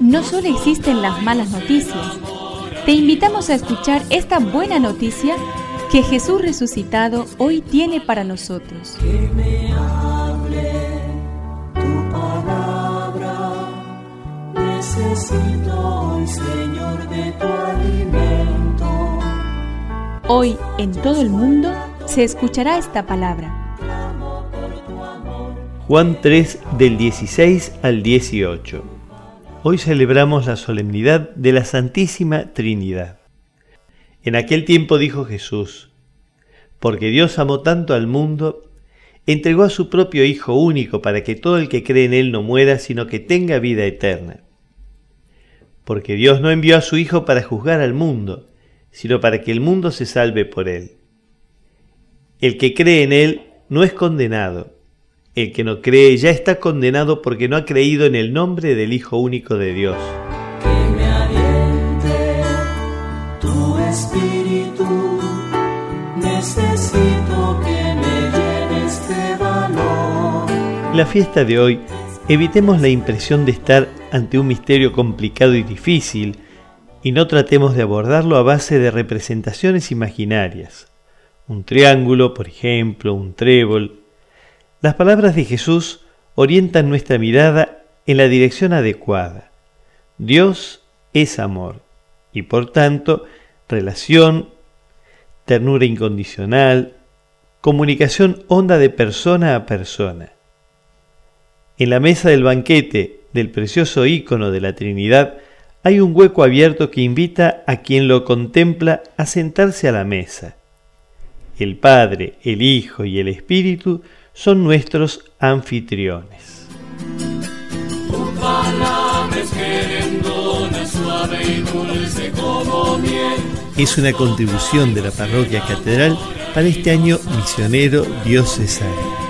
No solo existen las malas noticias, te invitamos a escuchar esta buena noticia que Jesús resucitado hoy tiene para nosotros. Que me hable tu palabra, necesito hoy, Señor, de tu alimento. Hoy en todo el mundo se escuchará esta palabra. Juan 3 del 16 al 18. Hoy celebramos la solemnidad de la Santísima Trinidad. En aquel tiempo dijo Jesús, porque Dios amó tanto al mundo, entregó a su propio Hijo único para que todo el que cree en Él no muera, sino que tenga vida eterna. Porque Dios no envió a su Hijo para juzgar al mundo, sino para que el mundo se salve por Él. El que cree en Él no es condenado. El que no cree ya está condenado porque no ha creído en el nombre del Hijo único de Dios. Que me aliente tu espíritu, necesito que me llene este valor. La fiesta de hoy, evitemos la impresión de estar ante un misterio complicado y difícil y no tratemos de abordarlo a base de representaciones imaginarias. Un triángulo, por ejemplo, un trébol. Las palabras de Jesús orientan nuestra mirada en la dirección adecuada. Dios es amor y por tanto relación, ternura incondicional, comunicación honda de persona a persona. En la mesa del banquete del precioso ícono de la Trinidad hay un hueco abierto que invita a quien lo contempla a sentarse a la mesa. El Padre, el Hijo y el Espíritu son nuestros anfitriones. Es una contribución de la Parroquia Catedral para este año misionero diocesano.